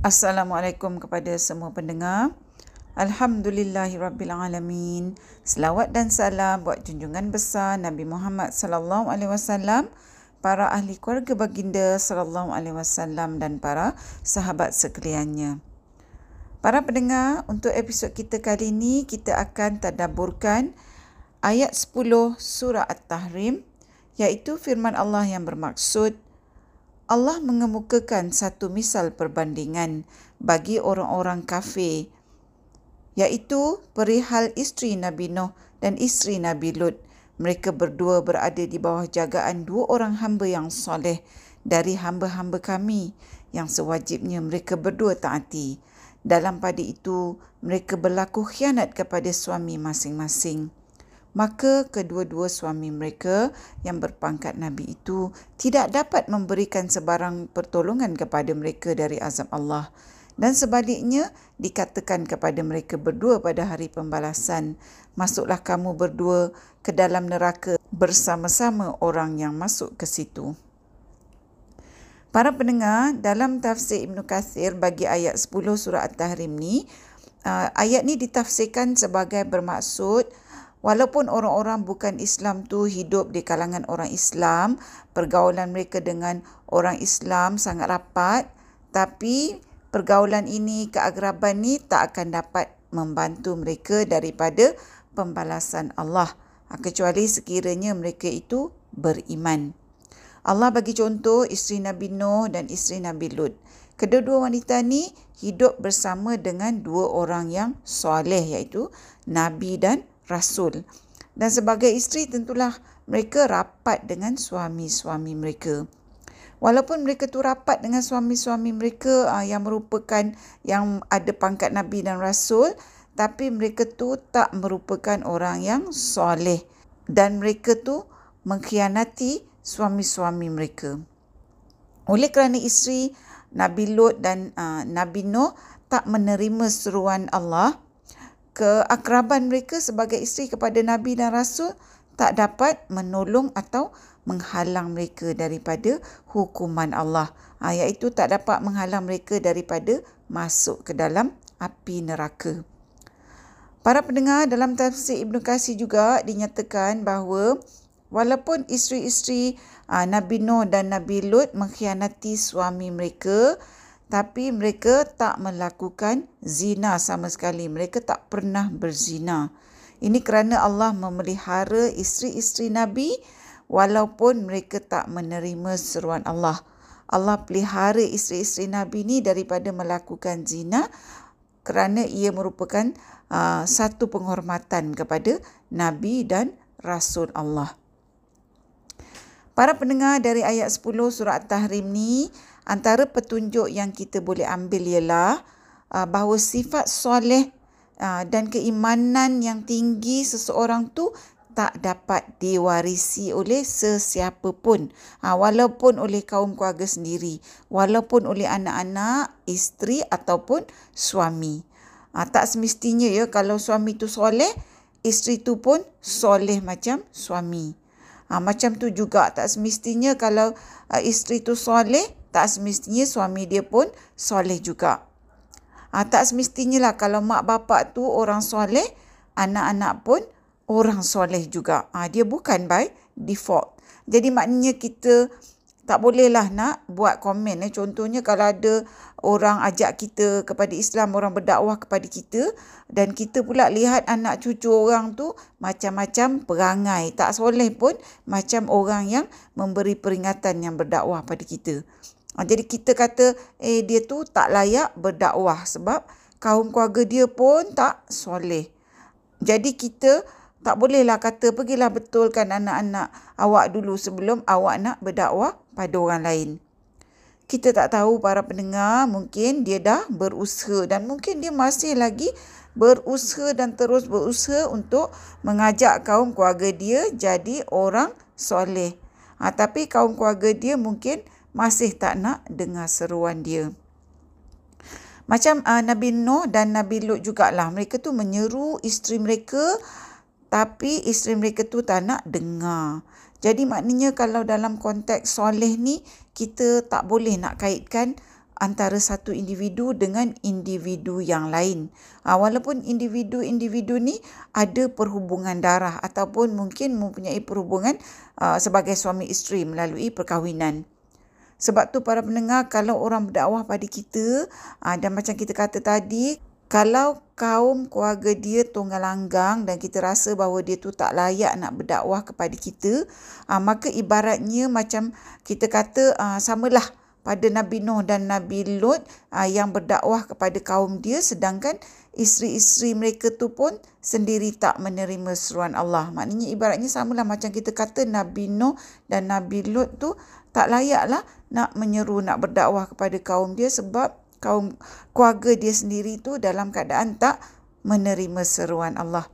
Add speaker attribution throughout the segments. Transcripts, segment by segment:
Speaker 1: Assalamualaikum kepada semua pendengar. Alhamdulillahirabbilalamin. Selawat dan salam buat junjungan besar Nabi Muhammad sallallahu alaihi wasallam, para ahli keluarga baginda sallallahu alaihi wasallam dan para sahabat sekaliannya. Para pendengar, untuk episod kita kali ini kita akan tadabburkan ayat 10 surah At-Tahrim iaitu firman Allah yang bermaksud Allah mengemukakan satu misal perbandingan bagi orang-orang kafir iaitu perihal isteri Nabi Nuh dan isteri Nabi Lut. Mereka berdua berada di bawah jagaan dua orang hamba yang soleh dari hamba-hamba kami yang sewajibnya mereka berdua taati. Dalam pada itu, mereka berlaku khianat kepada suami masing-masing maka kedua-dua suami mereka yang berpangkat Nabi itu tidak dapat memberikan sebarang pertolongan kepada mereka dari azab Allah. Dan sebaliknya, dikatakan kepada mereka berdua pada hari pembalasan, masuklah kamu berdua ke dalam neraka bersama-sama orang yang masuk ke situ. Para pendengar, dalam tafsir Ibn Kathir bagi ayat 10 surah At-Tahrim ni, uh, ayat ni ditafsirkan sebagai bermaksud Walaupun orang-orang bukan Islam tu hidup di kalangan orang Islam, pergaulan mereka dengan orang Islam sangat rapat, tapi pergaulan ini, keagraban ni tak akan dapat membantu mereka daripada pembalasan Allah ha, kecuali sekiranya mereka itu beriman. Allah bagi contoh isteri Nabi Nuh dan isteri Nabi Lut. Kedua-dua wanita ni hidup bersama dengan dua orang yang soleh iaitu Nabi dan rasul. Dan sebagai isteri tentulah mereka rapat dengan suami-suami mereka. Walaupun mereka tu rapat dengan suami-suami mereka uh, yang merupakan yang ada pangkat nabi dan rasul, tapi mereka tu tak merupakan orang yang soleh dan mereka tu mengkhianati suami-suami mereka. Oleh kerana isteri Nabi Lut dan uh, Nabi Nuh tak menerima seruan Allah, keakraban mereka sebagai isteri kepada Nabi dan Rasul tak dapat menolong atau menghalang mereka daripada hukuman Allah. Ha, iaitu tak dapat menghalang mereka daripada masuk ke dalam api neraka. Para pendengar dalam tafsir Ibn Qasir juga dinyatakan bahawa walaupun isteri-isteri ha, Nabi Nuh dan Nabi Lut mengkhianati suami mereka, tapi mereka tak melakukan zina sama sekali. Mereka tak pernah berzina. Ini kerana Allah memelihara isteri-isteri Nabi walaupun mereka tak menerima seruan Allah. Allah pelihara isteri-isteri Nabi ni daripada melakukan zina kerana ia merupakan uh, satu penghormatan kepada Nabi dan Rasul Allah. Para pendengar dari ayat 10 surah At-Tahrim ni, antara petunjuk yang kita boleh ambil ialah uh, bahawa sifat soleh uh, dan keimanan yang tinggi seseorang tu tak dapat diwarisi oleh sesiapa pun. Ha, walaupun oleh kaum keluarga sendiri walaupun oleh anak-anak isteri ataupun suami. Ha, tak semestinya ya kalau suami tu soleh isteri tu pun soleh macam suami ha, macam tu juga tak semestinya kalau uh, isteri tu soleh tak semestinya suami dia pun soleh juga. Ha, tak semestinya lah kalau mak bapak tu orang soleh, anak-anak pun orang soleh juga. Ha, dia bukan by default. Jadi maknanya kita tak bolehlah nak buat komen. Eh. Contohnya kalau ada orang ajak kita kepada Islam, orang berdakwah kepada kita dan kita pula lihat anak cucu orang tu macam-macam perangai. Tak soleh pun macam orang yang memberi peringatan yang berdakwah pada kita. Ha, jadi kita kata eh dia tu tak layak berdakwah sebab kaum keluarga dia pun tak soleh. Jadi kita tak bolehlah kata pergilah betulkan anak-anak awak dulu sebelum awak nak berdakwah pada orang lain. Kita tak tahu para pendengar mungkin dia dah berusaha dan mungkin dia masih lagi berusaha dan terus berusaha untuk mengajak kaum keluarga dia jadi orang soleh. Ha, tapi kaum keluarga dia mungkin masih tak nak dengar seruan dia. Macam uh, Nabi Nuh dan Nabi Lut jugalah. Mereka tu menyeru isteri mereka tapi isteri mereka tu tak nak dengar. Jadi maknanya kalau dalam konteks soleh ni kita tak boleh nak kaitkan antara satu individu dengan individu yang lain. Ha, walaupun individu-individu ni ada perhubungan darah ataupun mungkin mempunyai perhubungan uh, sebagai suami isteri melalui perkahwinan. Sebab tu para pendengar kalau orang berdakwah pada kita uh, dan macam kita kata tadi kalau kaum keluarga dia tunggal langgang dan kita rasa bahawa dia tu tak layak nak berdakwah kepada kita, uh, maka ibaratnya macam kita kata uh, samalah pada Nabi Nuh dan Nabi Lut uh, yang berdakwah kepada kaum dia sedangkan isteri-isteri mereka tu pun sendiri tak menerima seruan Allah. Maknanya ibaratnya samalah macam kita kata Nabi Nuh dan Nabi Lut tu tak layaklah nak menyeru nak berdakwah kepada kaum dia sebab kaum keluarga dia sendiri tu dalam keadaan tak menerima seruan Allah.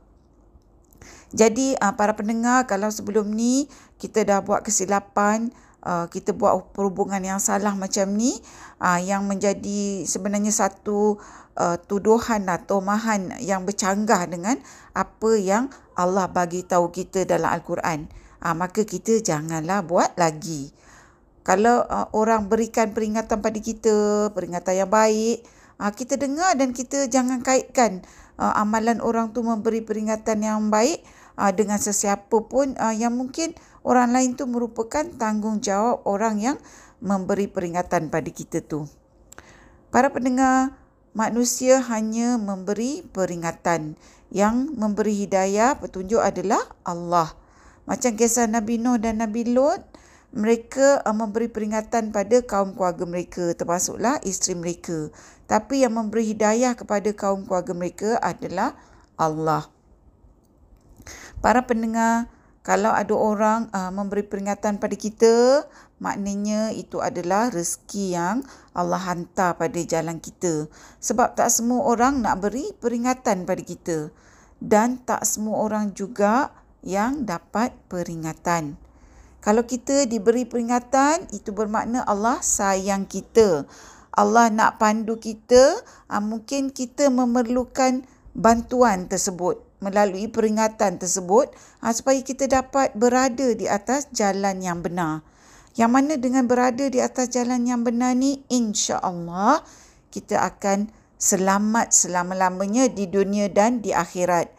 Speaker 1: Jadi uh, para pendengar kalau sebelum ni kita dah buat kesilapan uh, kita buat perhubungan yang salah macam ni uh, yang menjadi sebenarnya satu uh, tuduhan atau tomahan yang bercanggah dengan apa yang Allah bagi tahu kita dalam al-Quran. Uh, maka kita janganlah buat lagi kalau uh, orang berikan peringatan pada kita, peringatan yang baik, uh, kita dengar dan kita jangan kaitkan uh, amalan orang tu memberi peringatan yang baik uh, dengan sesiapa pun uh, yang mungkin orang lain tu merupakan tanggungjawab orang yang memberi peringatan pada kita tu. Para pendengar, manusia hanya memberi peringatan. Yang memberi hidayah, petunjuk adalah Allah. Macam kisah Nabi Nuh dan Nabi Lut, mereka uh, memberi peringatan pada kaum keluarga mereka termasuklah isteri mereka. Tapi yang memberi hidayah kepada kaum keluarga mereka adalah Allah. Para pendengar kalau ada orang uh, memberi peringatan pada kita maknanya itu adalah rezeki yang Allah hantar pada jalan kita. Sebab tak semua orang nak beri peringatan pada kita. Dan tak semua orang juga yang dapat peringatan kalau kita diberi peringatan, itu bermakna Allah sayang kita. Allah nak pandu kita, ah, mungkin kita memerlukan bantuan tersebut melalui peringatan tersebut ah, supaya kita dapat berada di atas jalan yang benar. Yang mana dengan berada di atas jalan yang benar ni, insya-Allah kita akan selamat selama-lamanya di dunia dan di akhirat.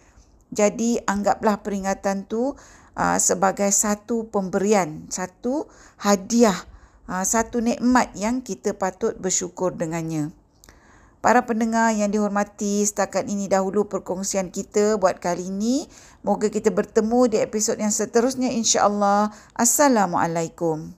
Speaker 1: Jadi anggaplah peringatan tu uh, sebagai satu pemberian, satu hadiah, uh, satu nikmat yang kita patut bersyukur dengannya. Para pendengar yang dihormati, setakat ini dahulu perkongsian kita buat kali ini. Moga kita bertemu di episod yang seterusnya insya-Allah. Assalamualaikum.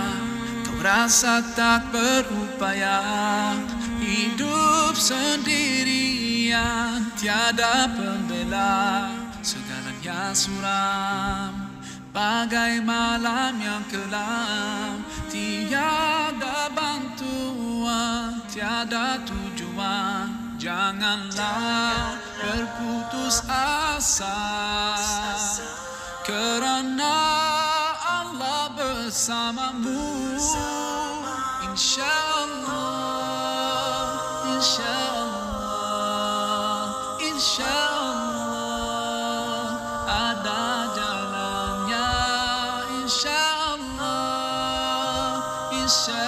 Speaker 1: Rasa tak berupaya Hidup sendirian Tiada pembela. Segalanya suram Bagai malam yang kelam. Tiada bantuan Tiada tujuan. Janganlah berputus asa. Kerana bersamamu insyaallah insyaallah insyaallah ada jalannya. Insyaallah insyaallah insyaallah